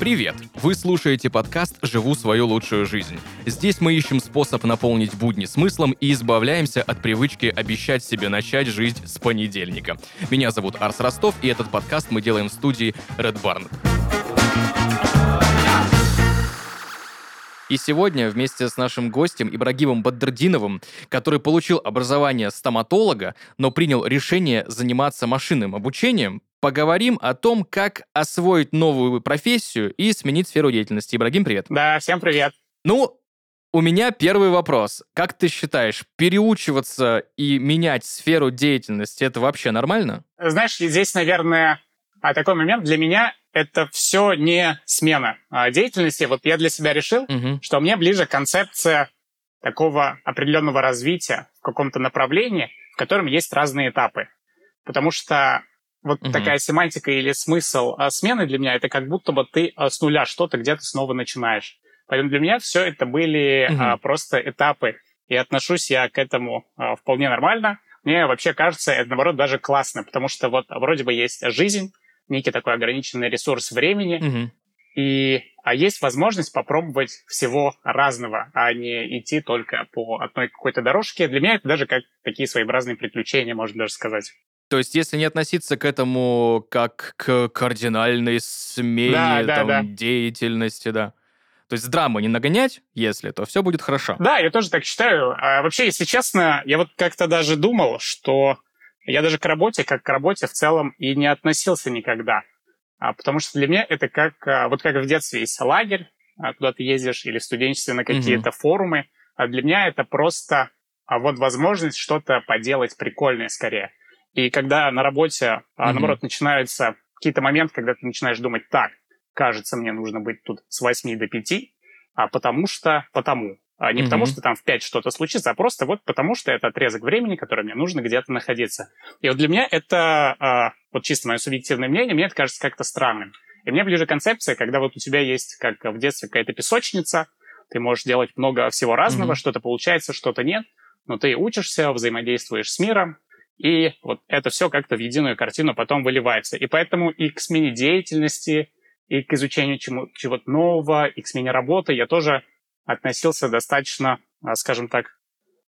Привет! Вы слушаете подкаст «Живу свою лучшую жизнь». Здесь мы ищем способ наполнить будни смыслом и избавляемся от привычки обещать себе начать жизнь с понедельника. Меня зовут Арс Ростов, и этот подкаст мы делаем в студии Red Barn. И сегодня вместе с нашим гостем Ибрагимом Бадрдиновым, который получил образование стоматолога, но принял решение заниматься машинным обучением, поговорим о том, как освоить новую профессию и сменить сферу деятельности. Ибрагим, привет. Да, всем привет. Ну, у меня первый вопрос. Как ты считаешь, переучиваться и менять сферу деятельности это вообще нормально? Знаешь, здесь, наверное, а, такой момент для меня это все не смена а, деятельности. Вот я для себя решил, угу. что мне ближе концепция такого определенного развития в каком-то направлении, в котором есть разные этапы. Потому что вот угу. такая семантика или смысл а, смены для меня это как будто бы ты а, с нуля что-то где-то снова начинаешь. Поэтому для меня все это были угу. а, просто этапы. И отношусь я к этому а, вполне нормально. Мне вообще кажется, это наоборот даже классно, потому что вот вроде бы есть жизнь, некий такой ограниченный ресурс времени, угу. и а есть возможность попробовать всего разного, а не идти только по одной какой-то дорожке. Для меня это даже как такие своеобразные приключения, можно даже сказать. То есть, если не относиться к этому как к кардинальной смене да, да, там, да. деятельности, да. То есть драму не нагонять, если, то все будет хорошо. Да, я тоже так считаю. А вообще, если честно, я вот как-то даже думал, что я даже к работе, как к работе в целом и не относился никогда. А, потому что для меня это как, а, вот как в детстве есть лагерь, а, куда ты ездишь, или в студенчестве на какие-то угу. форумы. А для меня это просто вот возможность что-то поделать прикольное скорее. И когда на работе, mm-hmm. наоборот, начинаются какие-то моменты, когда ты начинаешь думать, так, кажется, мне нужно быть тут с 8 до 5, а потому что, потому. А не mm-hmm. потому, что там в 5 что-то случится, а просто вот потому, что это отрезок времени, который мне нужно где-то находиться. И вот для меня это, а, вот чисто мое субъективное мнение, мне это кажется как-то странным. И мне ближе концепция, когда вот у тебя есть, как в детстве, какая-то песочница, ты можешь делать много всего разного, mm-hmm. что-то получается, что-то нет, но ты учишься, взаимодействуешь с миром, и вот это все как-то в единую картину потом выливается. И поэтому и к смене деятельности, и к изучению чему- чего-то нового, и к смене работы я тоже относился достаточно, а, скажем так,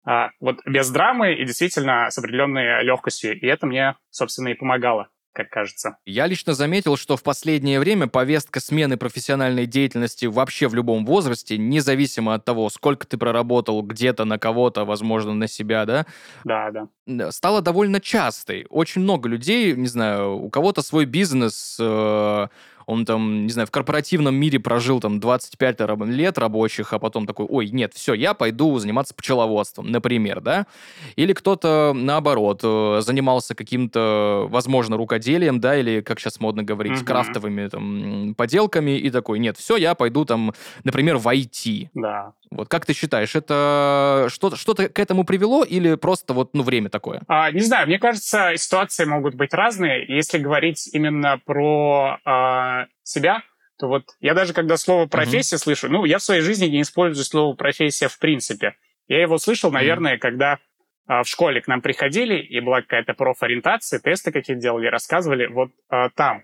а, вот без драмы и действительно с определенной легкостью. И это мне, собственно, и помогало как кажется. Я лично заметил, что в последнее время повестка смены профессиональной деятельности вообще в любом возрасте, независимо от того, сколько ты проработал где-то на кого-то, возможно, на себя, да? Да, да. Стала довольно частой. Очень много людей, не знаю, у кого-то свой бизнес, э, он там, не знаю, в корпоративном мире прожил там 25 лет рабочих, а потом такой, ой, нет, все, я пойду заниматься пчеловодством, например, да? Или кто-то, наоборот, э, занимался каким-то, возможно, рукоделием, да, или, как сейчас модно говорить, угу. крафтовыми там поделками, и такой, нет, все, я пойду там, например, в IT. Да. Вот как ты считаешь, это что-то что к этому привело или просто вот ну время такое? А, не знаю, мне кажется, ситуации могут быть разные. Если говорить именно про а, себя, то вот я даже когда слово профессия uh-huh. слышу, ну я в своей жизни не использую слово профессия в принципе. Я его слышал, наверное, uh-huh. когда а, в школе к нам приходили и была какая-то профориентация, тесты какие-то делали, рассказывали вот а, там.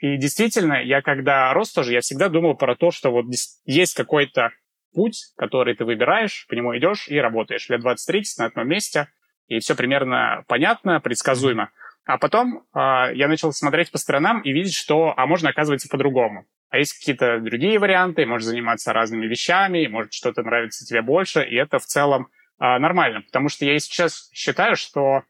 И действительно, я когда рос тоже, я всегда думал про то, что вот есть какой-то путь, который ты выбираешь, по нему идешь и работаешь. Лет 20-30 на одном месте, и все примерно понятно, предсказуемо. А потом э, я начал смотреть по сторонам и видеть, что, а можно, оказывается, по-другому. А есть какие-то другие варианты, можешь заниматься разными вещами, может, что-то нравится тебе больше, и это в целом э, нормально. Потому что я сейчас считаю, что...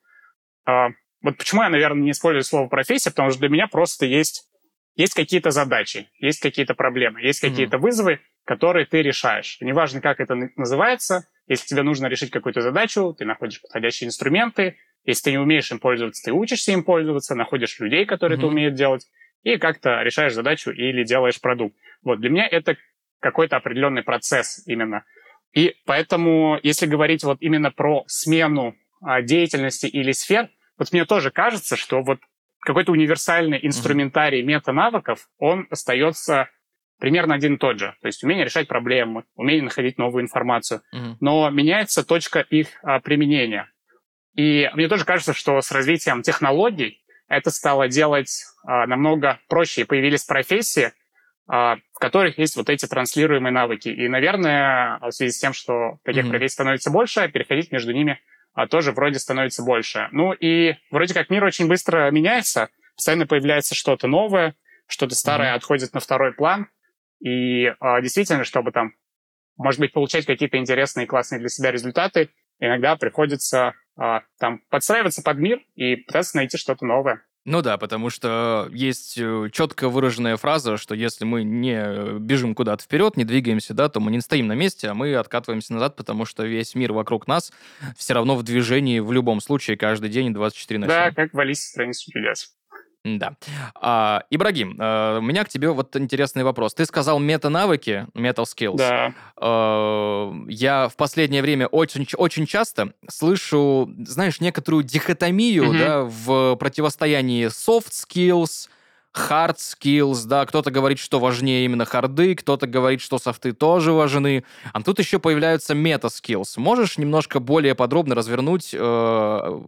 Э, вот почему я, наверное, не использую слово профессия, потому что для меня просто есть, есть какие-то задачи, есть какие-то проблемы, есть какие-то mm-hmm. вызовы, которые ты решаешь. Неважно, как это называется, если тебе нужно решить какую-то задачу, ты находишь подходящие инструменты. Если ты не умеешь им пользоваться, ты учишься им пользоваться, находишь людей, которые mm-hmm. это умеют делать, и как-то решаешь задачу или делаешь продукт. Вот для меня это какой-то определенный процесс именно. И поэтому, если говорить вот именно про смену а, деятельности или сфер, вот мне тоже кажется, что вот какой-то универсальный инструментарий mm-hmm. мета-навыков, он остается примерно один и тот же. То есть умение решать проблемы, умение находить новую информацию. Мгм. Но меняется точка их а, применения. И мне тоже кажется, что с развитием технологий это стало делать а, намного проще. И появились профессии, а, в которых есть вот эти транслируемые навыки. И, наверное, в связи с тем, что таких Мгм. профессий становится больше, переходить между ними а, тоже вроде становится больше. Ну и вроде как мир очень быстро меняется, постоянно появляется что-то новое, что-то старое Мгм. отходит на второй план. И а, действительно, чтобы там, может быть, получать какие-то интересные и классные для себя результаты, иногда приходится а, там подстраиваться под мир и пытаться найти что-то новое. Ну да, потому что есть э, четко выраженная фраза, что если мы не э, бежим куда-то вперед, не двигаемся, да, то мы не стоим на месте, а мы откатываемся назад, потому что весь мир вокруг нас все равно в движении в любом случае каждый день 24 на 7. Да, как в Алисе странице чудес. Да. А, Ибрагим, э, у меня к тебе вот интересный вопрос. Ты сказал мета-навыки, metal skills. Да. Э, Я в последнее время очень, очень часто слышу, знаешь, некоторую дихотомию, Мгм. да, в противостоянии soft skills, hard skills, да, кто-то говорит, что важнее именно харды, кто-то говорит, что софты тоже важны, а тут еще появляются мета- skills. Можешь немножко более подробно развернуть э,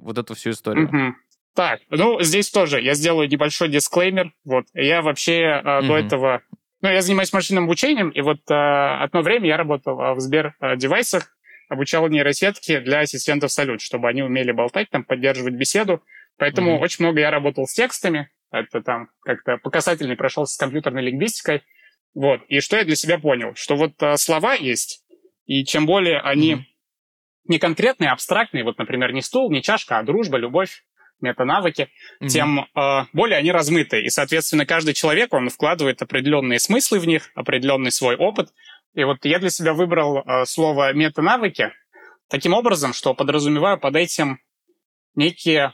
вот эту всю историю? Мгм. Так, ну, здесь тоже я сделаю небольшой дисклеймер. Вот, я вообще э, до Мгм. этого... Ну, я занимаюсь машинным обучением, и вот э, одно время я работал э, в Сбер-девайсах, обучал нейросетки для ассистентов Салют, чтобы они умели болтать, там, поддерживать беседу. Поэтому Мгм. очень много я работал с текстами. Это там как-то по касательной прошелся с компьютерной лингвистикой. Вот. И что я для себя понял? Что вот э, слова есть, и чем более они Мгм. не конкретные, а абстрактные, вот, например, не стул, не чашка, а дружба, любовь, метанавыки, Мгм. тем э, более они размыты. И, соответственно, каждый человек, он вкладывает определенные смыслы в них, определенный свой опыт. И вот я для себя выбрал э, слово метанавыки таким образом, что подразумеваю под этим некие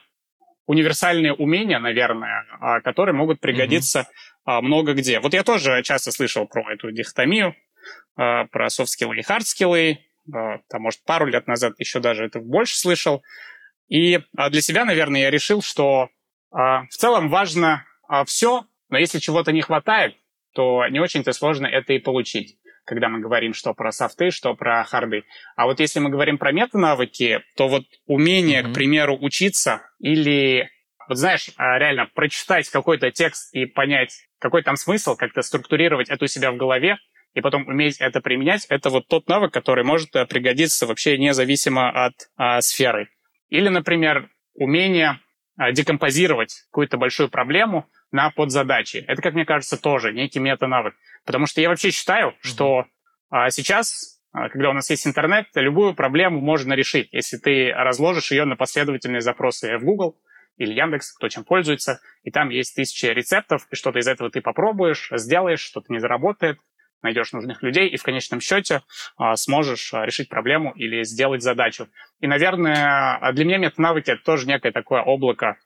универсальные умения, наверное, а, которые могут пригодиться а, много где. Вот я тоже часто слышал про эту дихотомию, а, про софт-скиллы и хард-скиллы. А, Там, может, пару лет назад еще даже это больше слышал. И а, для себя, наверное, я решил, что а, в целом важно все, но если чего-то не хватает, то не очень-то сложно это и получить когда мы говорим что про софты, что про харды. А вот если мы говорим про метанавыки, то вот умение, Мгм. к примеру, учиться или, вот знаешь, а, реально прочитать какой-то текст и понять, какой там смысл, как-то структурировать это у себя в голове, и потом уметь это применять, это вот тот навык, который может э, пригодиться вообще независимо от а, сферы. Или, например, умение а, декомпозировать какую-то большую проблему на подзадачи. Это, как мне кажется, тоже некий мета-навык. Потому что я вообще считаю, что а, сейчас, а, когда у нас есть интернет, любую проблему можно решить, если ты разложишь ее на последовательные запросы в Google или Яндекс, кто чем пользуется, и там есть тысячи рецептов, и что-то из этого ты попробуешь, сделаешь, что-то не заработает, найдешь нужных людей, и в конечном счете а, сможешь а, решить проблему или сделать задачу. И, наверное, а для меня метанавыки — это тоже некое такое облако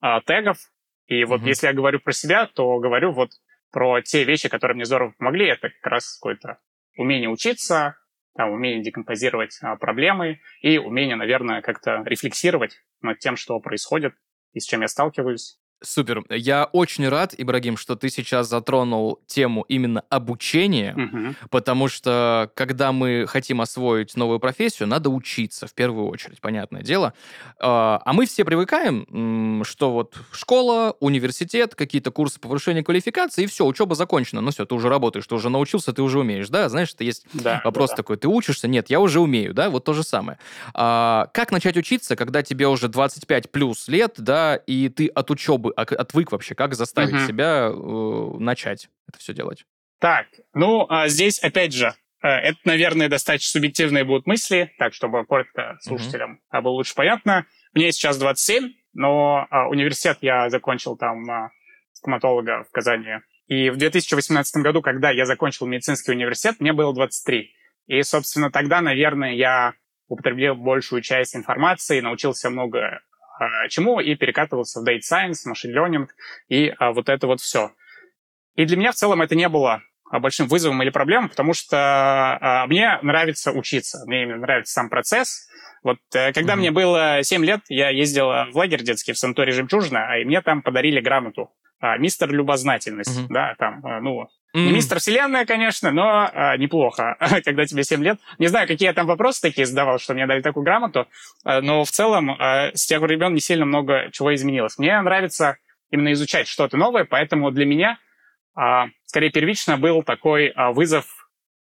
а, тегов. И вот Мгм. если я говорю про себя, то говорю вот про те вещи, которые мне здорово помогли. Это как раз какое-то умение учиться, там, умение декомпозировать а, проблемы и умение, наверное, как-то рефлексировать над тем, что происходит и с чем я сталкиваюсь. Супер. Я очень рад, Ибрагим, что ты сейчас затронул тему именно обучения, Мгм. потому что когда мы хотим освоить новую профессию, надо учиться в первую очередь, понятное дело. А а мы все привыкаем, что вот школа, университет, какие-то курсы повышения квалификации, и все, учеба закончена. Ну все, ты уже работаешь, ты уже научился, ты уже умеешь, да? Знаешь, это есть Да, Вопрос да, такой, ты учишься? Нет, я уже умею, да, вот то же самое. А, как начать учиться, когда тебе уже 25 плюс лет, да, и ты от учебы отвык вообще, как заставить Мгм. себя э, начать это все делать? Так, ну, а здесь, опять же, э, это, наверное, достаточно субъективные будут мысли, так, чтобы коротко слушателям а, было лучше понятно. Мне сейчас 27, но а, университет я закончил там а, стоматолога в Казани. И в 2018 году, когда я закончил медицинский университет, мне было 23. И, собственно, тогда, наверное, я употребил большую часть информации, научился много а, чему и перекатывался в data science, machine learning и а, вот это вот все. И для меня в целом это не было а, большим вызовом или проблемой, потому что а, мне нравится учиться, мне именно нравится сам процесс. Вот э, когда Мгм. мне было 7 лет, я ездил в лагерь детский в санаторий «Жемчужина», а и мне там подарили грамоту а, «Мистер Любознательность». Мгм. Да, там, э, ну, Mm. Не мистер Вселенная, конечно, но а, неплохо, когда тебе 7 лет. Не знаю, какие я там вопросы такие задавал, что мне дали такую грамоту, а, но в целом а, с тех времен не сильно много чего изменилось. Мне нравится именно изучать что-то новое, поэтому для меня а, скорее первично был такой а, вызов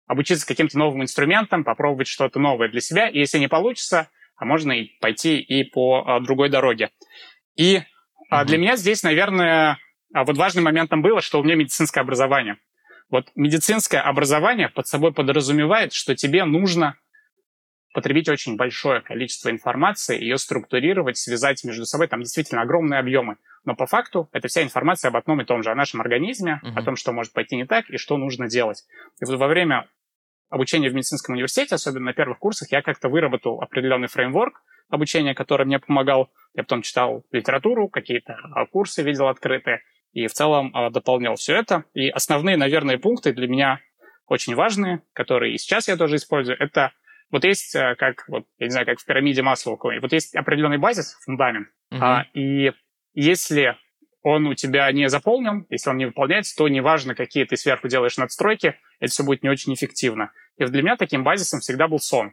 обучиться каким-то новым инструментам, попробовать что-то новое для себя. И если не получится, а можно и пойти и по а, другой дороге. И mm-hmm. для меня здесь, наверное, вот важным моментом было, что у меня медицинское образование. Вот медицинское образование под собой подразумевает, что тебе нужно потребить очень большое количество информации, ее структурировать, связать между собой. Там действительно огромные объемы. Но по факту это вся информация об одном и том же, о нашем организме, uh-huh. о том, что может пойти не так и что нужно делать. И вот во время обучения в медицинском университете, особенно на первых курсах, я как-то выработал определенный фреймворк обучения, который мне помогал. Я потом читал литературу, какие-то курсы видел открытые, и в целом а, дополнял все это. И основные, наверное, пункты для меня очень важные, которые и сейчас я тоже использую, это вот есть, а, как, вот, я не знаю, как в пирамиде Маслоу, вот есть определенный базис, фундамент, uh-huh. а, и если он у тебя не заполнен, если он не выполняется, то неважно, какие ты сверху делаешь надстройки, это все будет не очень эффективно. И для меня таким базисом всегда был сон.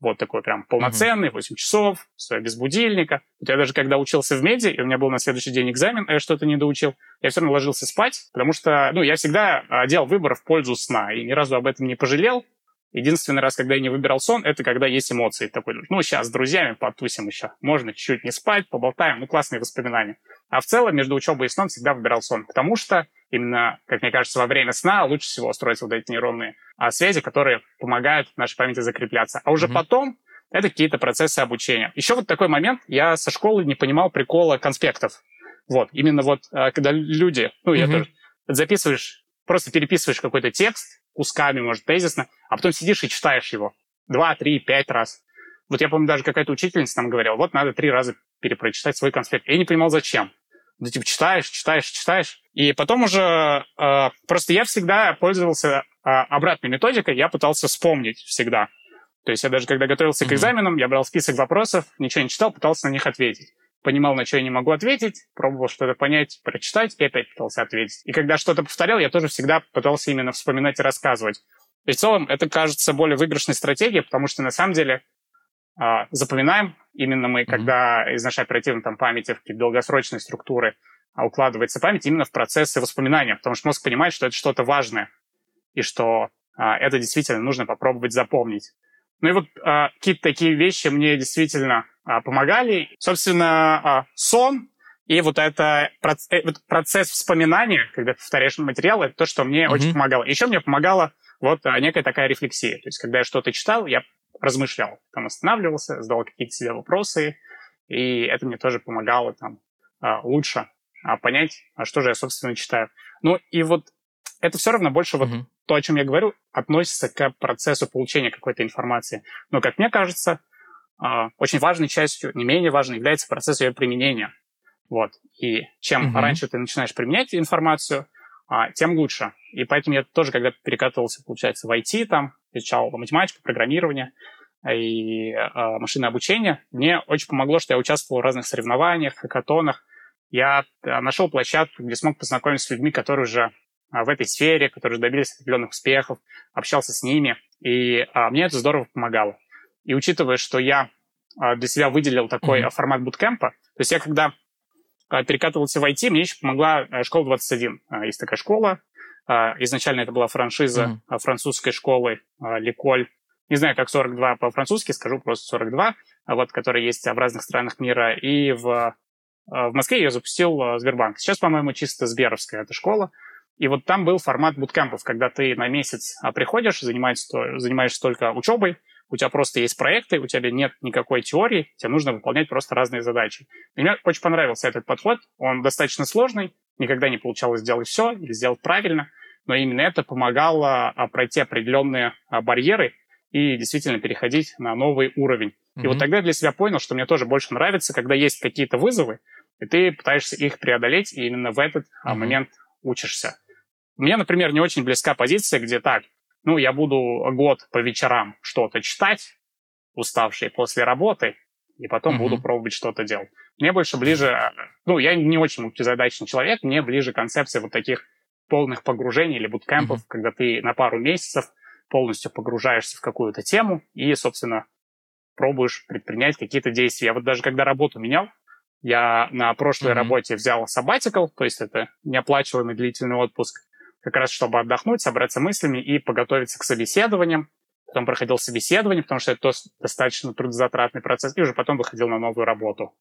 Вот такой прям полноценный, 8 часов, стоя без будильника. Вот я даже когда учился в меди, и у меня был на следующий день экзамен, а я что-то не доучил, я все равно ложился спать, потому что, ну, я всегда делал выбор в пользу сна, и ни разу об этом не пожалел. Единственный раз, когда я не выбирал сон, это когда есть эмоции. Такой, ну, сейчас с друзьями потусим еще. Можно чуть-чуть не спать, поболтаем. Ну, классные воспоминания. А в целом между учебой и сном всегда выбирал сон. Потому что именно, как мне кажется, во время сна лучше всего строить вот эти нейронные а, связи, которые помогают нашей памяти закрепляться. А уже mm-hmm. потом это какие-то процессы обучения. Еще вот такой момент. Я со школы не понимал прикола конспектов. Вот, именно вот, а, когда люди, ну, mm-hmm. я тоже, записываешь, просто переписываешь какой-то текст, кусками, может, тезисно, а потом сидишь и читаешь его два, три, пять раз. Вот я помню, даже какая-то учительница там говорила, вот надо три раза перепрочитать свой конспект. Я не понимал, зачем. Ну, типа, читаешь, читаешь, читаешь. И потом уже... Э, просто я всегда пользовался э, обратной методикой, я пытался вспомнить всегда. То есть я даже когда готовился mm-hmm. к экзаменам, я брал список вопросов, ничего не читал, пытался на них ответить понимал, на что я не могу ответить, пробовал что-то понять, прочитать, и опять пытался ответить. И когда что-то повторял, я тоже всегда пытался именно вспоминать и рассказывать. И в целом это кажется более выигрышной стратегией, потому что на самом деле э, запоминаем именно мы, mm-hmm. когда из нашей оперативной там, памяти в какие-то долгосрочные структуры укладывается память именно в процессы воспоминания, потому что мозг понимает, что это что-то важное, и что э, это действительно нужно попробовать запомнить. Ну и вот э, какие-то такие вещи мне действительно э, помогали. Собственно, э, сон и вот это процесс, процесс вспоминания, когда ты повторяешь материал, это то, что мне mm-hmm. очень помогало. Еще мне помогала вот а, некая такая рефлексия. То есть, когда я что-то читал, я размышлял, там останавливался, задал какие-то себе вопросы, и это мне тоже помогало там лучше понять, а что же я, собственно, читаю. Ну, и вот это все равно больше вот mm-hmm. то, о чем я говорю, относится к процессу получения какой-то информации. Но, как мне кажется, а, очень важной частью, не менее важной, является процесс ее применения. Вот. И чем mm-hmm. раньше ты начинаешь применять информацию, а, тем лучше. И поэтому я тоже, когда перекатывался, получается, в IT, там, изучал математику, программирование и э, машинное обучение, мне очень помогло, что я участвовал в разных соревнованиях, хакатонах. Я нашел площадку, где смог познакомиться с людьми, которые уже а, в этой сфере, которые добились определенных успехов, общался с ними, и а, мне это здорово помогало. И учитывая, что я а, для себя выделил такой mm-hmm. формат буткемпа, то есть я когда а, перекатывался в IT, мне еще помогла а, школа 21. А, есть такая школа, а, изначально это была франшиза mm-hmm. французской школы а, Ликоль, не знаю, как 42 по-французски, скажу просто 42, вот, которые есть в разных странах мира, и в, в Москве я запустил Сбербанк. Сейчас, по-моему, чисто Сберовская эта школа, и вот там был формат буткемпов, когда ты на месяц а, приходишь, занимаешься, занимаешься только учебой, у тебя просто есть проекты, у тебя нет никакой теории, тебе нужно выполнять просто разные задачи. И мне очень понравился этот подход, он достаточно сложный, никогда не получалось сделать все или сделать правильно, но именно это помогало а, пройти определенные а, барьеры и действительно переходить на новый уровень. Mm-hmm. И вот тогда я для себя понял, что мне тоже больше нравится, когда есть какие-то вызовы, и ты пытаешься их преодолеть, и именно в этот mm-hmm. момент учишься. Мне, например, не очень близка позиция, где так, ну, я буду год по вечерам что-то читать, уставший после работы, и потом mm-hmm. буду пробовать что-то делать. Мне больше ближе, ну, я не очень мультизадачный человек, мне ближе концепция вот таких полных погружений или буткемпов, mm-hmm. когда ты на пару месяцев полностью погружаешься в какую-то тему и, собственно, пробуешь предпринять какие-то действия. Я вот даже когда работу менял, я на прошлой mm-hmm. работе взял sabbatical, то есть это неоплачиваемый длительный отпуск, как раз чтобы отдохнуть, собраться мыслями и подготовиться к собеседованиям. Потом проходил собеседование, потому что это достаточно трудозатратный процесс, и уже потом выходил на новую работу.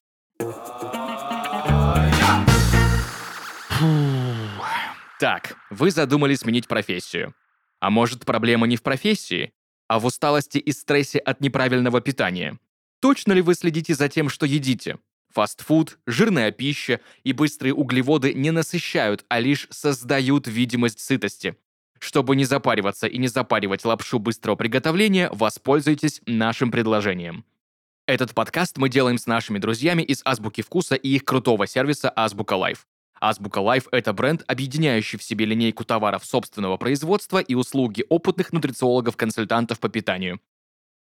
Так, вы задумали сменить профессию. А может, проблема не в профессии, а в усталости и стрессе от неправильного питания? Точно ли вы следите за тем, что едите? Фастфуд, жирная пища и быстрые углеводы не насыщают, а лишь создают видимость сытости. Чтобы не запариваться и не запаривать лапшу быстрого приготовления, воспользуйтесь нашим предложением. Этот подкаст мы делаем с нашими друзьями из Азбуки Вкуса и их крутого сервиса Азбука Life. Азбука Life – это бренд, объединяющий в себе линейку товаров собственного производства и услуги опытных нутрициологов-консультантов по питанию.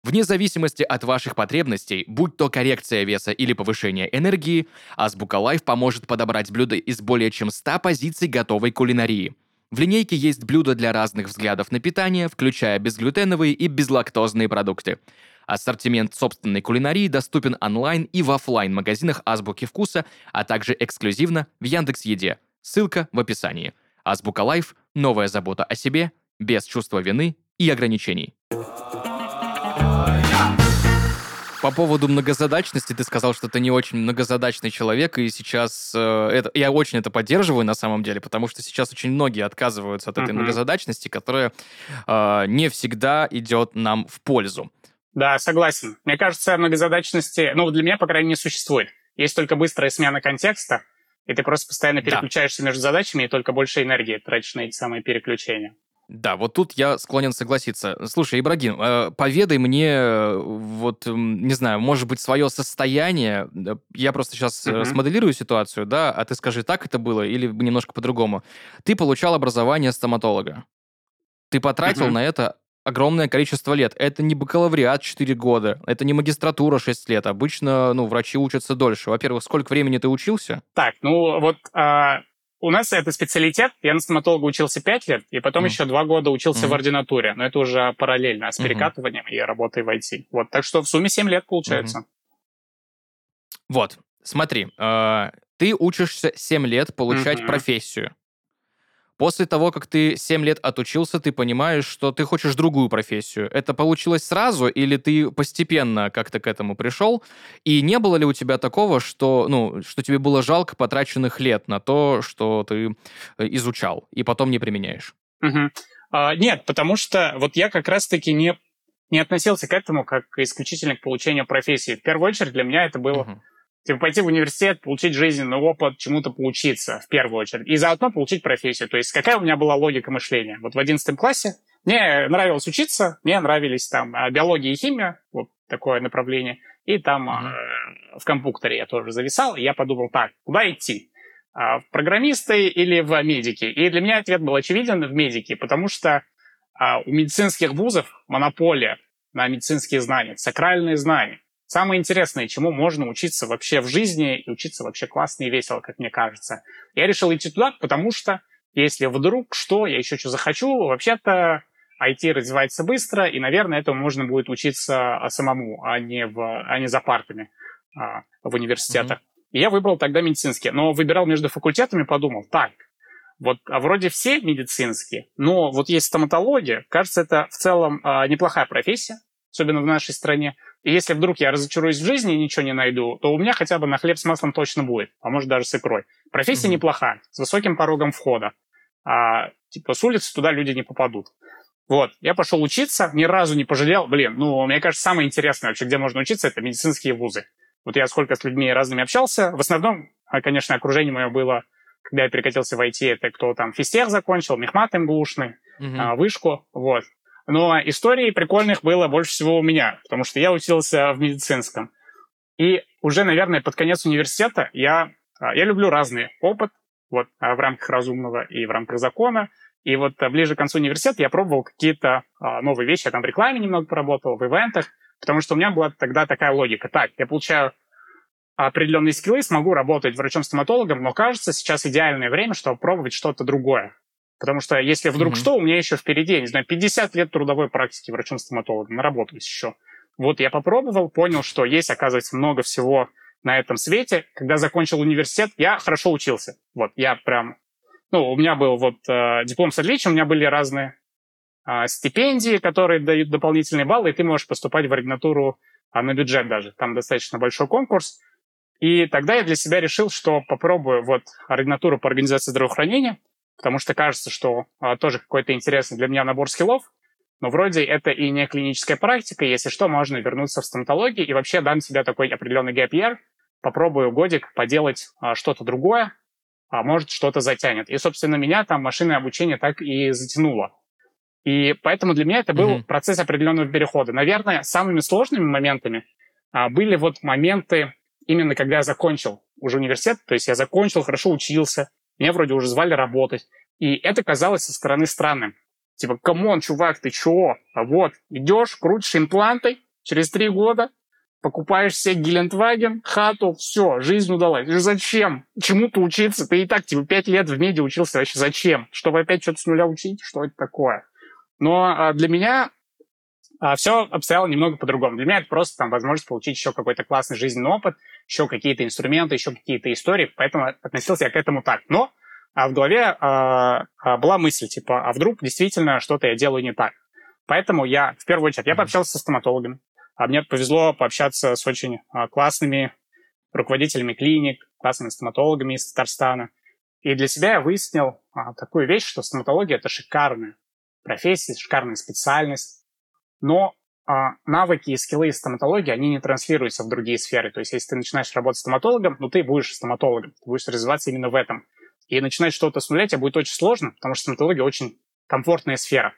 Вне зависимости от ваших потребностей, будь то коррекция веса или повышение энергии, Азбука Life поможет подобрать блюда из более чем 100 позиций готовой кулинарии. В линейке есть блюда для разных взглядов на питание, включая безглютеновые и безлактозные продукты. Ассортимент собственной кулинарии доступен онлайн и в офлайн магазинах Азбуки Вкуса, а также эксклюзивно в Яндекс Еде. Ссылка в описании. Азбука Life – новая забота о себе, без чувства вины и ограничений. По поводу многозадачности ты сказал, что ты не очень многозадачный человек, и сейчас э, это, я очень это поддерживаю на самом деле, потому что сейчас очень многие отказываются от этой uh-huh. многозадачности, которая э, не всегда идет нам в пользу. Да, согласен. Мне кажется, многозадачности, ну, для меня, по крайней мере, не существует. Есть только быстрая смена контекста, и ты просто постоянно переключаешься да. между задачами и только больше энергии тратишь на эти самые переключения. Да, вот тут я склонен согласиться. Слушай, Ибрагим, э, поведай мне, э, вот, не знаю, может быть, свое состояние. Я просто сейчас uh-huh. смоделирую ситуацию, да, а ты скажи, так это было или немножко по-другому. Ты получал образование стоматолога. Ты потратил uh-huh. на это огромное количество лет. Это не бакалавриат 4 года, это не магистратура 6 лет. Обычно, ну, врачи учатся дольше. Во-первых, сколько времени ты учился? Так, ну, вот а, у нас это специалитет. Я на стоматолога учился 5 лет, и потом mm. еще 2 года учился mm. в ординатуре. Но это уже параллельно с перекатыванием mm-hmm. и работой в IT. Вот, так что в сумме 7 лет получается. Mm-hmm. Вот, смотри, э, ты учишься 7 лет получать mm-hmm. профессию. После того, как ты 7 лет отучился, ты понимаешь, что ты хочешь другую профессию. Это получилось сразу или ты постепенно как-то к этому пришел? И не было ли у тебя такого, что, ну, что тебе было жалко потраченных лет на то, что ты э, изучал, и потом не применяешь? Угу. А, нет, потому что вот я как раз-таки не, не относился к этому как исключительно к получению профессии. В первую очередь для меня это было... Угу Типа пойти в университет, получить жизненный опыт, чему-то поучиться в первую очередь. И заодно получить профессию. То есть какая у меня была логика мышления? Вот в одиннадцатом классе мне нравилось учиться, мне нравились там а, биология и химия, вот такое направление. И там mm-hmm. в компьютере я тоже зависал, и я подумал, так, куда идти? А, в программисты или в медики? И для меня ответ был очевиден в медики, потому что у медицинских вузов монополия на медицинские знания, сакральные знания. Самое интересное, чему можно учиться вообще в жизни, и учиться вообще классно и весело, как мне кажется. Я решил идти туда, потому что если вдруг что, я еще что захочу, вообще-то IT развивается быстро, и, наверное, этому можно будет учиться а, самому, а не, в, а не за партами а, в университетах. Mm-hmm. И я выбрал тогда медицинский. Но выбирал между факультетами, подумал, так, вот а вроде все медицинские, но вот есть стоматология. Кажется, это в целом а, неплохая профессия, особенно в нашей стране. И если вдруг я разочаруюсь в жизни и ничего не найду, то у меня хотя бы на хлеб с маслом точно будет, а может даже с икрой. Профессия mm-hmm. неплохая, с высоким порогом входа. А, типа с улицы туда люди не попадут. Вот, я пошел учиться, ни разу не пожалел. Блин, ну, мне кажется, самое интересное вообще, где можно учиться, это медицинские вузы. Вот я сколько с людьми разными общался. В основном, а, конечно, окружение мое было, когда я перекатился в IT, это кто там физтех закончил, мехмат МГУшный, mm-hmm. вышку, вот. Но историй прикольных было больше всего у меня, потому что я учился в медицинском. И уже, наверное, под конец университета я, а, я люблю разный опыт вот, а, в рамках разумного и в рамках закона. И вот а, ближе к концу университета я пробовал какие-то новые вещи. Я там в рекламе немного поработал, в ивентах, потому что у меня была тогда такая логика. Так, я получаю определенные скиллы, смогу работать врачом-стоматологом, но кажется, сейчас идеальное время, чтобы пробовать что-то другое. Потому что если вдруг mm-hmm. что, у меня еще впереди, не знаю, 50 лет трудовой практики врачом-стоматологом, наработаюсь еще. Вот я попробовал, понял, что есть, оказывается, много всего на этом свете. Когда закончил университет, я хорошо учился. Вот, я прям... Ну, у меня был вот э, диплом с отличием, у меня были разные э, стипендии, которые дают дополнительные баллы, и ты можешь поступать в ординатуру э, на бюджет даже. Там достаточно большой конкурс. И тогда я для себя решил, что попробую вот ординатуру по организации здравоохранения, потому что кажется, что а, тоже какой-то интересный для меня набор скиллов, но вроде это и не клиническая практика, если что, можно вернуться в стоматологию и вообще дам себе такой определенный gap year, попробую годик поделать а, что-то другое, а может что-то затянет. И, собственно, меня там машинное обучение так и затянуло. И поэтому для меня это был mm-hmm. процесс определенного перехода. Наверное, самыми сложными моментами а, были вот моменты именно когда я закончил уже университет, то есть я закончил, хорошо учился, меня вроде уже звали работать, и это казалось со стороны странным. Типа, come on, чувак, ты чего? А вот, идешь, крутишь импланты, через три года покупаешь себе Гелендваген, хату, все, жизнь удалась. И зачем? Чему-то учиться? Ты и так, типа, пять лет в меде учился вообще. Зачем? Чтобы опять что-то с нуля учить? Что это такое? Но а, для меня а, все обстояло немного по-другому. Для меня это просто там возможность получить еще какой-то классный жизненный опыт, еще какие-то инструменты, еще какие-то истории, поэтому относился я к этому так. Но а в голове а, а, была мысль, типа, а вдруг действительно что-то я делаю не так. Поэтому я, в первую очередь, я пообщался со стоматологами. А мне повезло пообщаться с очень а, классными руководителями клиник, классными стоматологами из Татарстана. И для себя я выяснил а, такую вещь, что стоматология — это шикарная профессия, шикарная специальность, но а, навыки и скиллы из стоматологии, они не транслируются в другие сферы. То есть, если ты начинаешь работать стоматологом, ну, ты будешь стоматологом, ты будешь развиваться именно в этом. И начинать что-то с нуля тебе будет очень сложно, потому что стоматология очень комфортная сфера.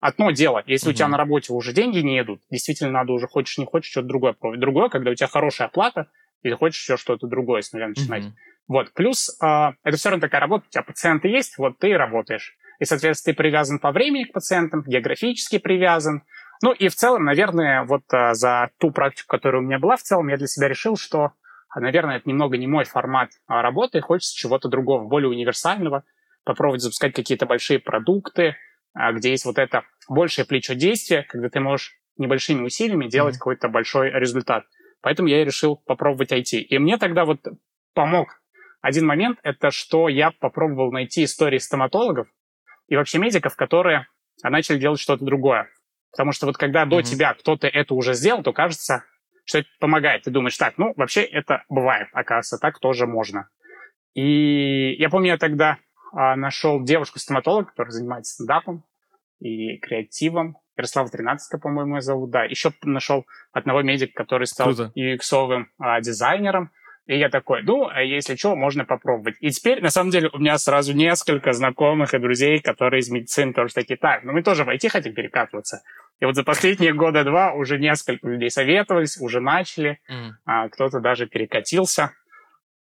Одно дело, если mm-hmm. у тебя на работе уже деньги не идут, действительно надо уже, хочешь не хочешь, что-то другое пробовать. Другое, когда у тебя хорошая оплата, или хочешь еще что-то другое с нуля начинать. Mm-hmm. Вот, плюс э, это все равно такая работа, у тебя пациенты есть, вот ты и работаешь. И, соответственно, ты привязан по времени к пациентам, географически привязан, ну и в целом, наверное, вот а, за ту практику, которая у меня была, в целом я для себя решил, что, а, наверное, это немного не мой формат а, работы, хочется чего-то другого, более универсального, попробовать запускать какие-то большие продукты, а, где есть вот это большее плечо действия, когда ты можешь небольшими усилиями делать mm-hmm. какой-то большой результат. Поэтому я и решил попробовать IT. И мне тогда вот помог один момент, это что я попробовал найти истории стоматологов и вообще медиков, которые начали делать что-то другое. Потому что вот когда mm-hmm. до тебя кто-то это уже сделал, то кажется, что это помогает. Ты думаешь, так, ну, вообще это бывает, оказывается, так тоже можно. И я помню, я тогда а, нашел девушку-стоматолога, которая занимается стендапом и креативом. Ярослава 13 по-моему, ее зовут, да. Еще нашел одного медика, который стал UX-овым а, дизайнером. И я такой, ну, а если что, можно попробовать. И теперь, на самом деле, у меня сразу несколько знакомых и друзей, которые из медицины тоже такие, так, ну мы тоже в IT хотим перекатываться. И вот за последние года два уже несколько людей советовались, уже начали, mm. а, кто-то даже перекатился.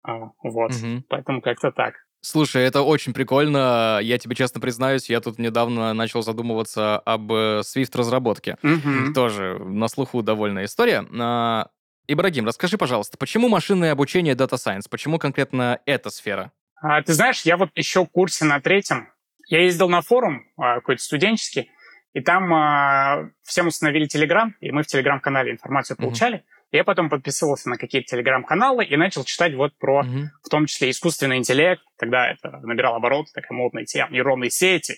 А, вот, mm-hmm. поэтому как-то так. Слушай, это очень прикольно. Я тебе честно признаюсь, я тут недавно начал задумываться об э, Swift-разработке. Mm-hmm. Тоже на слуху довольная история. А, Ибрагим, расскажи, пожалуйста, почему машинное обучение Data Science? Почему конкретно эта сфера? А, ты знаешь, я вот еще в курсе на третьем. Я ездил на форум а, какой-то студенческий, и там а, всем установили Телеграм, и мы в Телеграм-канале информацию получали. Mm-hmm. Я потом подписывался на какие-то телеграм-каналы и начал читать вот про, mm-hmm. в том числе, искусственный интеллект. Тогда это набирал обороты, такая модная тема, нейронные сети.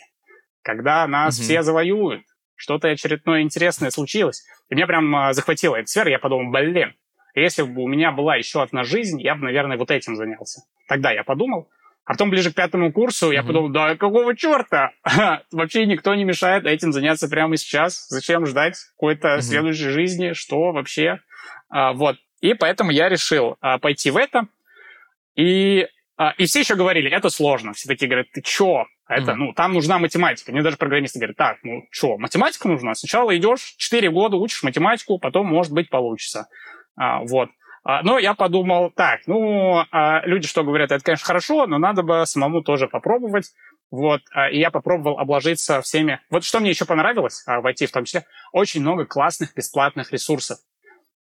Когда нас mm-hmm. все завоюют, что-то очередное интересное случилось. И меня прям а, захватила эта сфера, я подумал, блин, если бы у меня была еще одна жизнь, я бы, наверное, вот этим занялся. Тогда я подумал. А потом ближе к пятому курсу mm-hmm. я подумал, да какого черта? вообще никто не мешает этим заняться прямо сейчас. Зачем ждать какой-то mm-hmm. следующей жизни? Что вообще? А, вот. И поэтому я решил а, пойти в это. И, а, и все еще говорили, это сложно. Все такие говорят, ты чё? Это, mm-hmm. ну, там нужна математика. Мне даже программисты говорят, так, ну, что, математика нужна? Сначала идешь 4 года, учишь математику, потом, может быть, получится. А, вот. А, но я подумал, так, ну, а, люди что говорят, это, конечно, хорошо, но надо бы самому тоже попробовать. Вот, а, и я попробовал обложиться всеми. Вот что мне еще понравилось в IT в том числе, очень много классных бесплатных ресурсов.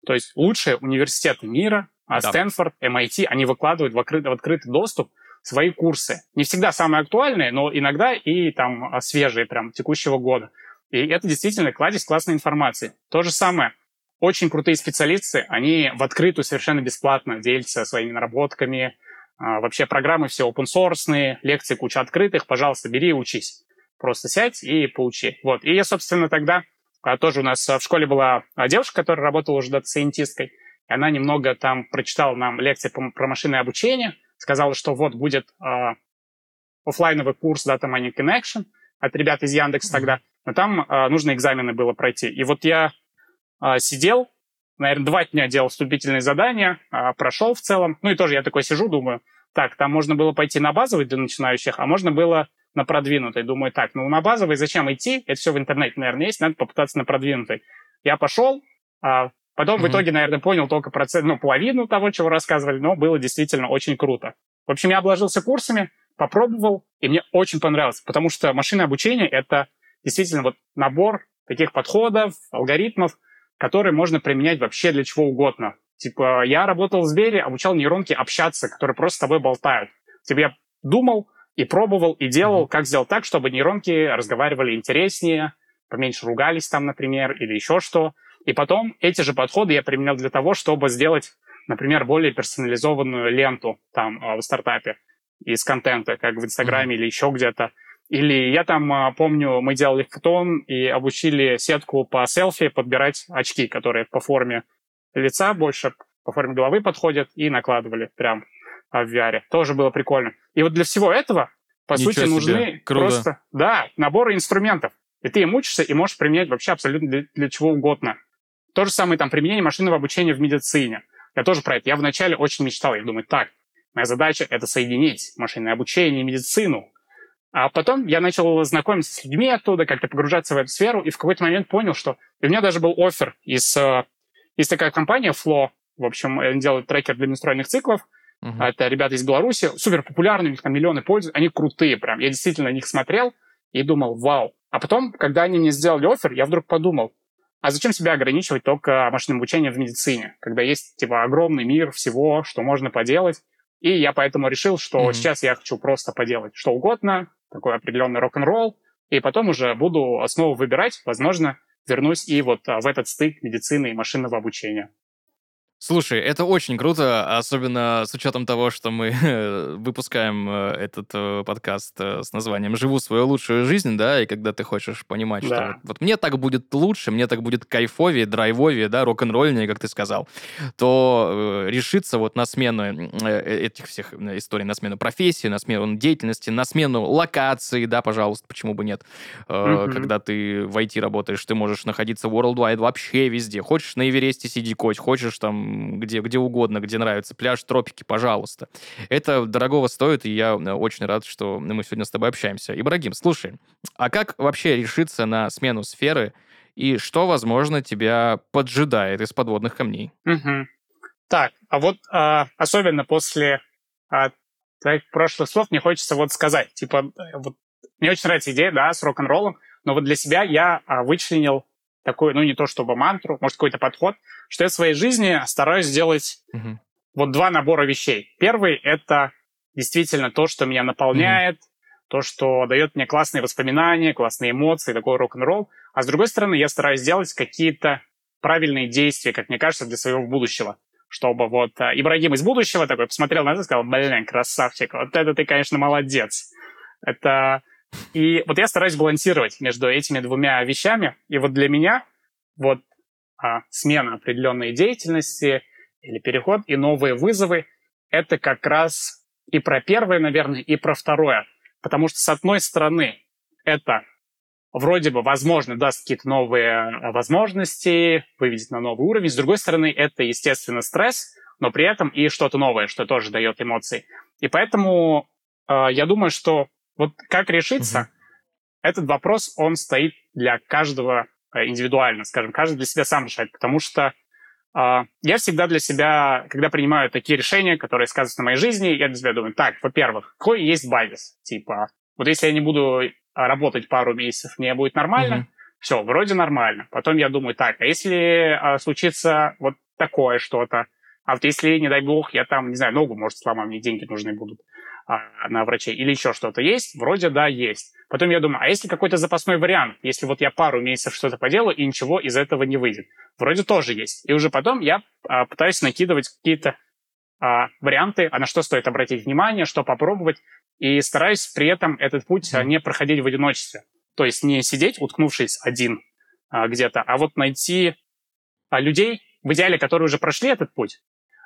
То есть лучшие университеты мира, да. Стэнфорд, MIT, они выкладывают в открытый, в открытый доступ свои курсы. Не всегда самые актуальные, но иногда и там свежие прям текущего года. И это действительно кладезь классной информации. То же самое. Очень крутые специалисты, они в открытую совершенно бесплатно делятся своими наработками. А, вообще программы все open source, лекции куча открытых. Пожалуйста, бери и учись. Просто сядь и поучи. Вот. И я, собственно, тогда а, тоже у нас в школе была девушка, которая работала уже дата-сайентисткой. И она немного там прочитала нам лекции про машинное обучение, сказала, что вот будет э, офлайновый курс Data Mining in Action от ребят из Яндекса тогда, но там э, нужно экзамены было пройти. И вот я сидел, наверное, два дня делал вступительные задания, э, прошел в целом. Ну и тоже я такой сижу, думаю, так, там можно было пойти на базовый для начинающих, а можно было на продвинутый. Думаю, так, ну на базовый зачем идти? Это все в интернете, наверное, есть, надо попытаться на продвинутый. Я пошел, а, Потом mm-hmm. в итоге, наверное, понял только процент, ну, половину того, чего рассказывали, но было действительно очень круто. В общем, я обложился курсами, попробовал, и мне очень понравилось, потому что машинное обучение — это действительно вот набор таких подходов, алгоритмов, которые можно применять вообще для чего угодно. Типа, я работал в Сбере, обучал нейронки общаться, которые просто с тобой болтают. Типа, я думал и пробовал, и делал, mm-hmm. как сделать так, чтобы нейронки разговаривали интереснее, поменьше ругались там, например, или еще что. И потом эти же подходы я применял для того, чтобы сделать, например, более персонализованную ленту там а, в стартапе из контента, как в Инстаграме mm-hmm. или еще где-то. Или я там а, помню, мы делали фотон и обучили сетку по селфи подбирать очки, которые по форме лица больше по форме головы подходят, и накладывали прям в VR. Тоже было прикольно. И вот для всего этого, по Ничего сути, себе. нужны Круто. просто да, наборы инструментов. И ты им учишься и можешь применять вообще абсолютно для, для чего угодно. То же самое там применение машинного обучения в медицине. Я тоже про это. Я вначале очень мечтал. Я думаю, так, моя задача — это соединить машинное обучение и медицину. А потом я начал знакомиться с людьми оттуда, как-то погружаться в эту сферу, и в какой-то момент понял, что... И у меня даже был офер из... Э, есть такая компания Flow, в общем, они делают трекер для настроенных циклов. Uh-huh. Это ребята из Беларуси, супер популярные, у них там миллионы пользуются, они крутые прям. Я действительно на них смотрел и думал, вау. А потом, когда они мне сделали офер, я вдруг подумал, а зачем себя ограничивать только машинным обучением в медицине, когда есть типа огромный мир всего, что можно поделать? И я поэтому решил, что mm-hmm. сейчас я хочу просто поделать что угодно, такой определенный рок-н-ролл, и потом уже буду основу выбирать, возможно, вернусь и вот а, в этот стык медицины и машинного обучения. Слушай, это очень круто, особенно с учетом того, что мы выпускаем э, этот э, подкаст э, с названием «Живу свою лучшую жизнь», да, и когда ты хочешь понимать, да. что вот, вот мне так будет лучше, мне так будет кайфовее, драйвовее, да, рок-н-ролльнее, как ты сказал, то э, решиться вот на смену этих всех историй, на смену профессии, на смену деятельности, на смену локации, да, пожалуйста, почему бы нет. Э, mm-hmm. Когда ты в IT работаешь, ты можешь находиться worldwide вообще везде. Хочешь на Эвересте сиди коть, хочешь там где, где угодно, где нравится, пляж, тропики, пожалуйста. Это дорогого стоит, и я э, очень рад, что мы сегодня с тобой общаемся. Ибрагим, слушай, а как вообще решиться на смену сферы, и что, возможно, тебя поджидает из подводных камней? Угу. Так, а вот а, особенно после а, твоих прошлых слов мне хочется вот сказать, типа, э, вот мне очень нравится идея, да, с рок-н-роллом, но вот для себя я а, вычленил такой, ну, не то чтобы мантру, может, какой-то подход, что я в своей жизни стараюсь сделать угу. вот два набора вещей. Первый — это действительно то, что меня наполняет, угу. то, что дает мне классные воспоминания, классные эмоции, такой рок-н-ролл. А с другой стороны, я стараюсь сделать какие-то правильные действия, как мне кажется, для своего будущего. Чтобы вот э, Ибрагим из будущего такой посмотрел на это и сказал, блин, красавчик, вот это ты, конечно, молодец. Это и вот я стараюсь балансировать между этими двумя вещами. И вот для меня вот а, смена определенной деятельности или переход и новые вызовы — это как раз и про первое, наверное, и про второе. Потому что, с одной стороны, это вроде бы, возможно, даст какие-то новые а, возможности, выведет на новый уровень. С другой стороны, это, естественно, стресс, но при этом и что-то новое, что тоже дает эмоции. И поэтому э, я думаю, что вот как решиться, угу. этот вопрос, он стоит для каждого э, индивидуально, скажем, каждый для себя сам решает, потому что э, я всегда для себя, когда принимаю такие решения, которые сказываются на моей жизни, я для себя думаю, так, во-первых, какой есть базис? Типа, вот если я не буду работать пару месяцев, мне будет нормально, mm все, вроде нормально. Потом я думаю, так, а если э, случится вот такое что-то, а вот если, не дай бог, я там, не знаю, ногу, может, сломаю, мне деньги нужны будут. А, на врачей или еще что-то есть? Вроде да, есть. Потом я думаю, а если какой-то запасной вариант, если вот я пару месяцев что-то поделаю и ничего из этого не выйдет? Вроде тоже есть. И уже потом я а, пытаюсь накидывать какие-то а, варианты, а на что стоит обратить внимание, что попробовать, и стараюсь при этом этот путь а, не проходить в одиночестве. То есть не сидеть, уткнувшись один а, где-то, а вот найти а, людей, в идеале, которые уже прошли этот путь,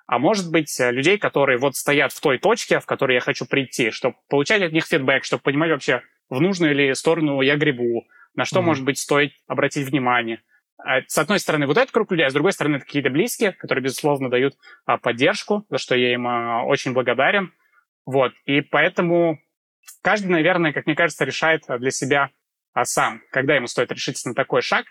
а может быть, э, людей, которые вот стоят в той точке, в которой я хочу прийти, чтобы получать от них фидбэк, чтобы понимать вообще, в нужную ли сторону я гребу, на что, mm-hmm. может быть, стоит обратить внимание. А, с одной стороны, вот этот круг людей, а с другой стороны, какие-то близкие, которые, безусловно, дают а, поддержку, за что я им а, очень благодарен. Вот. И поэтому каждый, наверное, как мне кажется, решает для себя сам, когда ему стоит решиться на такой шаг.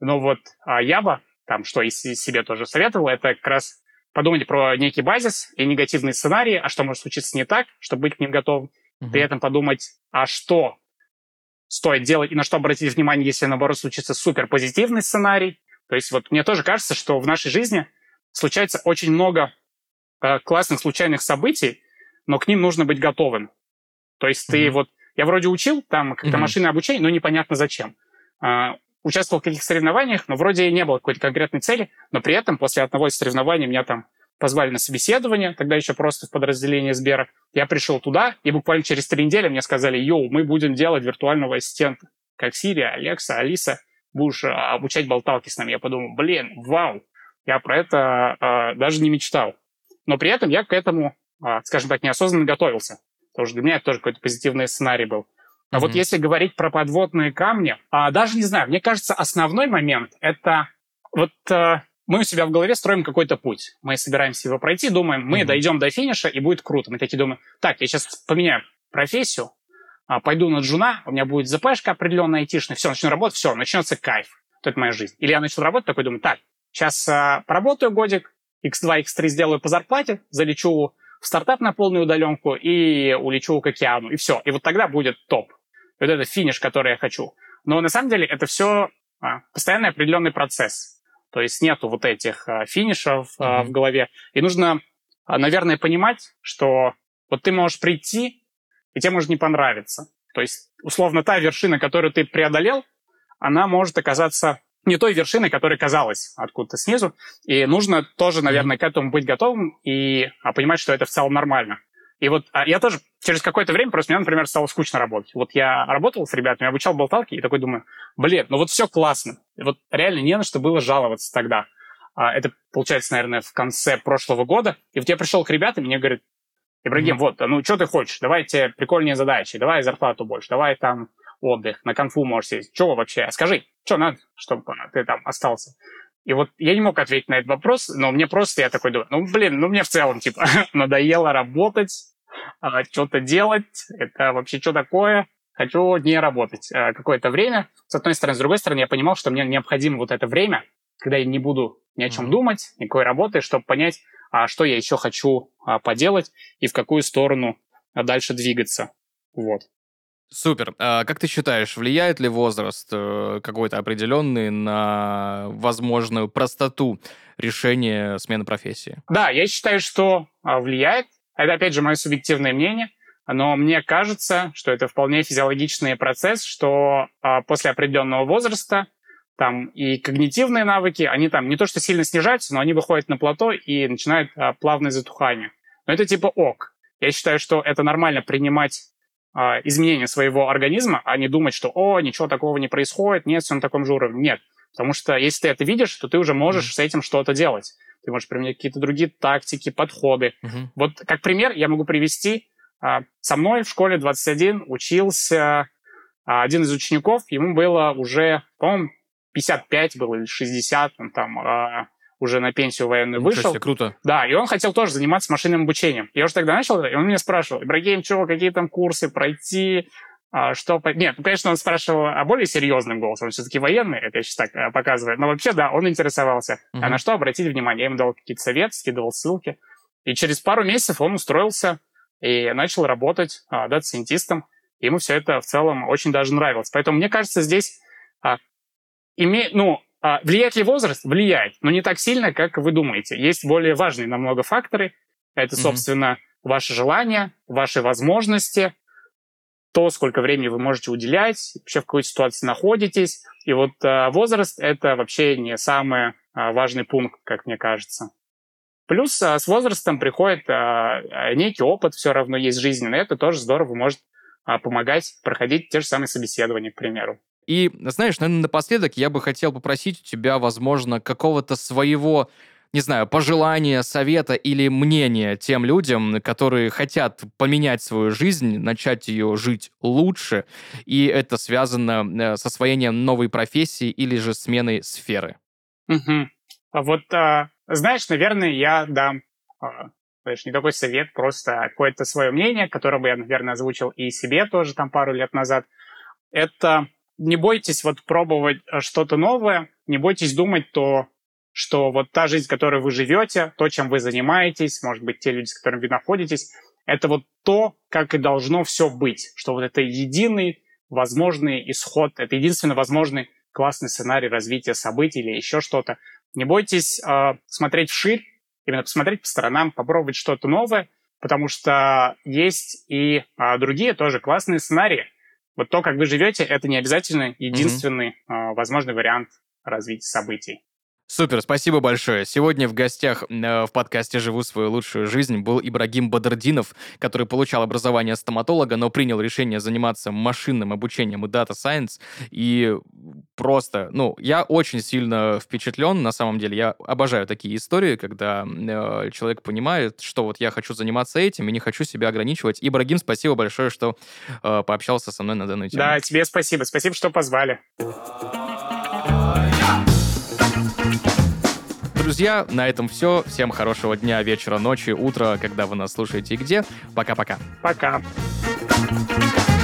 Но вот я бы, там, что и себе тоже советовал, это как раз подумать про некий базис и негативные сценарии, а что может случиться не так, чтобы быть к ним готовым. Угу. При этом подумать, а что стоит делать и на что обратить внимание, если, наоборот, случится супер позитивный сценарий. То есть вот мне тоже кажется, что в нашей жизни случается очень много э, классных случайных событий, но к ним нужно быть готовым. То есть mm-hmm. ты вот... Я вроде учил там как-то mm-hmm. машинное обучение, но непонятно зачем. Э, участвовал в каких-то соревнованиях, но вроде и не было какой-то конкретной цели, но при этом после одного из соревнований меня там позвали на собеседование, тогда еще просто в подразделение Сбера. Я пришел туда, и буквально через три недели мне сказали, йоу, мы будем делать виртуального ассистента, как Сирия, Алекса, Алиса, будешь а, обучать болталки с нами. Я подумал, блин, вау, я про это а, даже не мечтал. Но при этом я к этому, а, скажем так, неосознанно готовился. Потому что для меня это тоже какой-то позитивный сценарий был. А mm-hmm. вот если говорить про подводные камни, а, даже не знаю, мне кажется, основной момент это вот а, мы у себя в голове строим какой-то путь. Мы собираемся его пройти, думаем, мы mm-hmm. дойдем до финиша, и будет круто. Мы такие думаем, так, я сейчас поменяю профессию, а, пойду на джуна, у меня будет ЗПшка определенная айтишная, все, начну работать, все, начнется кайф. Вот это моя жизнь. Или я начал работать, такой думаю, так, сейчас а, поработаю годик, x2, x3 сделаю по зарплате, залечу в стартап на полную удаленку и улечу к океану, и все. И вот тогда будет топ. Вот это финиш, который я хочу. Но на самом деле это все а, постоянный определенный процесс. То есть нету вот этих а, финишев mm-hmm. в голове. И нужно, наверное, понимать, что вот ты можешь прийти, и тебе может не понравиться. То есть, условно, та вершина, которую ты преодолел, она может оказаться не той вершиной, которая казалась откуда-то снизу. И нужно тоже, наверное, к этому быть готовым и понимать, что это в целом нормально. И вот а, я тоже через какое-то время просто мне, например, стало скучно работать. Вот я работал с ребятами, обучал болталки, и такой думаю, блин, ну вот все классно. И вот реально не на что было жаловаться тогда. А, это, получается, наверное, в конце прошлого года. И вот я пришел к ребятам, и мне говорят, Ибрагим, mm-hmm. вот, ну что ты хочешь? Давай тебе прикольнее задачи, давай зарплату больше, давай там отдых, на конфу можешь сесть. Чего вообще? Скажи, что надо, чтобы ты там остался? И вот я не мог ответить на этот вопрос, но мне просто, я такой думаю, ну, блин, ну, мне в целом, типа, надоело работать, а, что-то делать, это вообще что такое? Хочу не работать а, какое-то время. С одной стороны, с другой стороны, я понимал, что мне необходимо вот это время, когда я не буду ни о чем mm-hmm. думать, никакой работы, чтобы понять, а что я еще хочу а, поделать и в какую сторону а, дальше двигаться. Вот. Супер. А как ты считаешь, влияет ли возраст э, какой-то определенный на возможную простоту решения смены профессии? Да, я считаю, что а, влияет. Это, опять же, мое субъективное мнение. Но мне кажется, что это вполне физиологичный процесс, что а, после определенного возраста там и когнитивные навыки, они там не то что сильно снижаются, но они выходят на плато и начинают плавное затухание. Но это типа ок. Я считаю, что это нормально принимать изменения своего организма, а не думать, что «О, ничего такого не происходит, нет, все на таком же уровне». Нет. Потому что если ты это видишь, то ты уже можешь mm-hmm. с этим что-то делать. Ты можешь применять какие-то другие тактики, подходы. Mm-hmm. Вот как пример я могу привести. А, со мной в школе 21 учился а, один из учеников, ему было уже, по-моему, 55 было или 60, он там уже на пенсию военную вышел. Себе, круто. Да, и он хотел тоже заниматься машинным обучением. Я уже тогда начал, и он меня спрашивал, Ибрагим, что, какие там курсы пройти, а, что... Нет, ну, конечно, он спрашивал о более серьезным голосом, он все-таки военный, это я сейчас так э, показываю. Но вообще, да, он интересовался. Uh-huh. А на что обратить внимание? Я ему дал какие-то советы, скидывал ссылки. И через пару месяцев он устроился и начал работать а, дата-сайентистом. Ему все это в целом очень даже нравилось. Поэтому мне кажется, здесь а, име... ну, а влияет ли возраст? Влияет, но не так сильно, как вы думаете. Есть более важные намного факторы. Это, собственно, ваши желания, ваши возможности, то, сколько времени вы можете уделять, вообще в какой ситуации находитесь. И вот э, возраст — это вообще не самый э, важный пункт, как мне кажется. Плюс э, с возрастом приходит э, некий опыт, все равно есть жизненный. Это тоже здорово может э, помогать проходить те же самые собеседования, к примеру. И, знаешь, наверное, напоследок я бы хотел попросить у тебя, возможно, какого-то своего не знаю, пожелания, совета или мнения тем людям, которые хотят поменять свою жизнь, начать ее жить лучше, и это связано э, с освоением новой профессии или же сменой сферы? Угу. А вот, а, знаешь, наверное, я дам знаешь, не такой совет, просто какое-то свое мнение, которое бы я, наверное, озвучил и себе тоже там пару лет назад. Это не бойтесь вот пробовать э, что-то новое, не бойтесь думать то, что вот та жизнь, которой вы живете, то, чем вы занимаетесь, может быть, те люди, с которыми вы находитесь, это вот то, как и должно все быть, что вот это единый возможный исход, это единственный возможный классный сценарий развития событий или еще что-то. Не бойтесь э, смотреть вширь, именно посмотреть по сторонам, попробовать что-то новое, потому что есть и э, другие тоже классные сценарии. Вот то, как вы живете, это не обязательно единственный mm-hmm. возможный вариант развития событий. Супер, спасибо большое. Сегодня в гостях э, в подкасте «Живу свою лучшую жизнь» был Ибрагим Бадрдинов, который получал образование стоматолога, но принял решение заниматься машинным обучением и дата сайенс. И просто, ну, я очень сильно впечатлен, на самом деле. Я обожаю такие истории, когда э, человек понимает, что вот я хочу заниматься этим и не хочу себя ограничивать. Ибрагим, спасибо большое, что э, пообщался со мной на данную тему. Да, тебе спасибо. Спасибо, что позвали. Друзья, на этом все. Всем хорошего дня, вечера, ночи, утра, когда вы нас слушаете и где. Пока-пока. Пока. -пока. Пока.